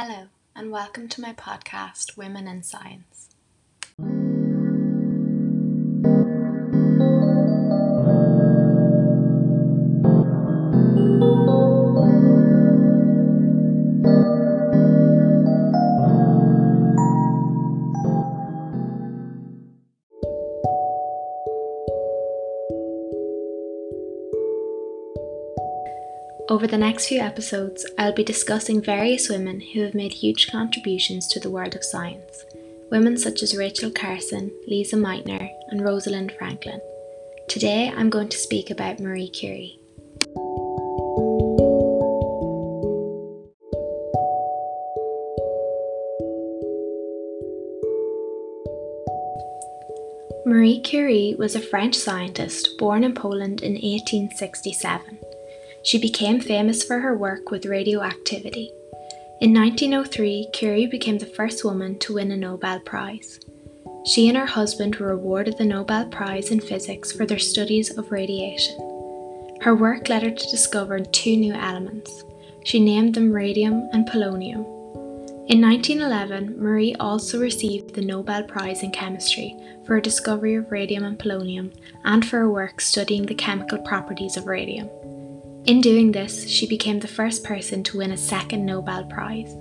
Hello, and welcome to my podcast, Women in Science. Over the next few episodes, I'll be discussing various women who have made huge contributions to the world of science. Women such as Rachel Carson, Lise Meitner, and Rosalind Franklin. Today, I'm going to speak about Marie Curie. Marie Curie was a French scientist born in Poland in 1867. She became famous for her work with radioactivity. In 1903, Curie became the first woman to win a Nobel Prize. She and her husband were awarded the Nobel Prize in Physics for their studies of radiation. Her work led her to discover two new elements. She named them radium and polonium. In 1911, Marie also received the Nobel Prize in Chemistry for her discovery of radium and polonium and for her work studying the chemical properties of radium. In doing this, she became the first person to win a second Nobel Prize.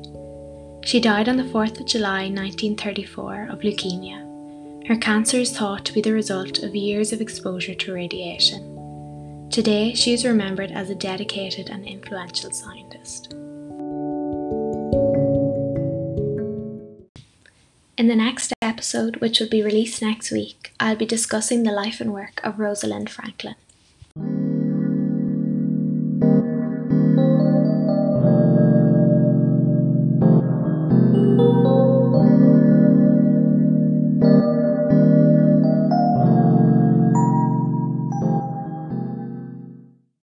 She died on the 4th of July 1934 of leukemia. Her cancer is thought to be the result of years of exposure to radiation. Today, she is remembered as a dedicated and influential scientist. In the next episode, which will be released next week, I'll be discussing the life and work of Rosalind Franklin.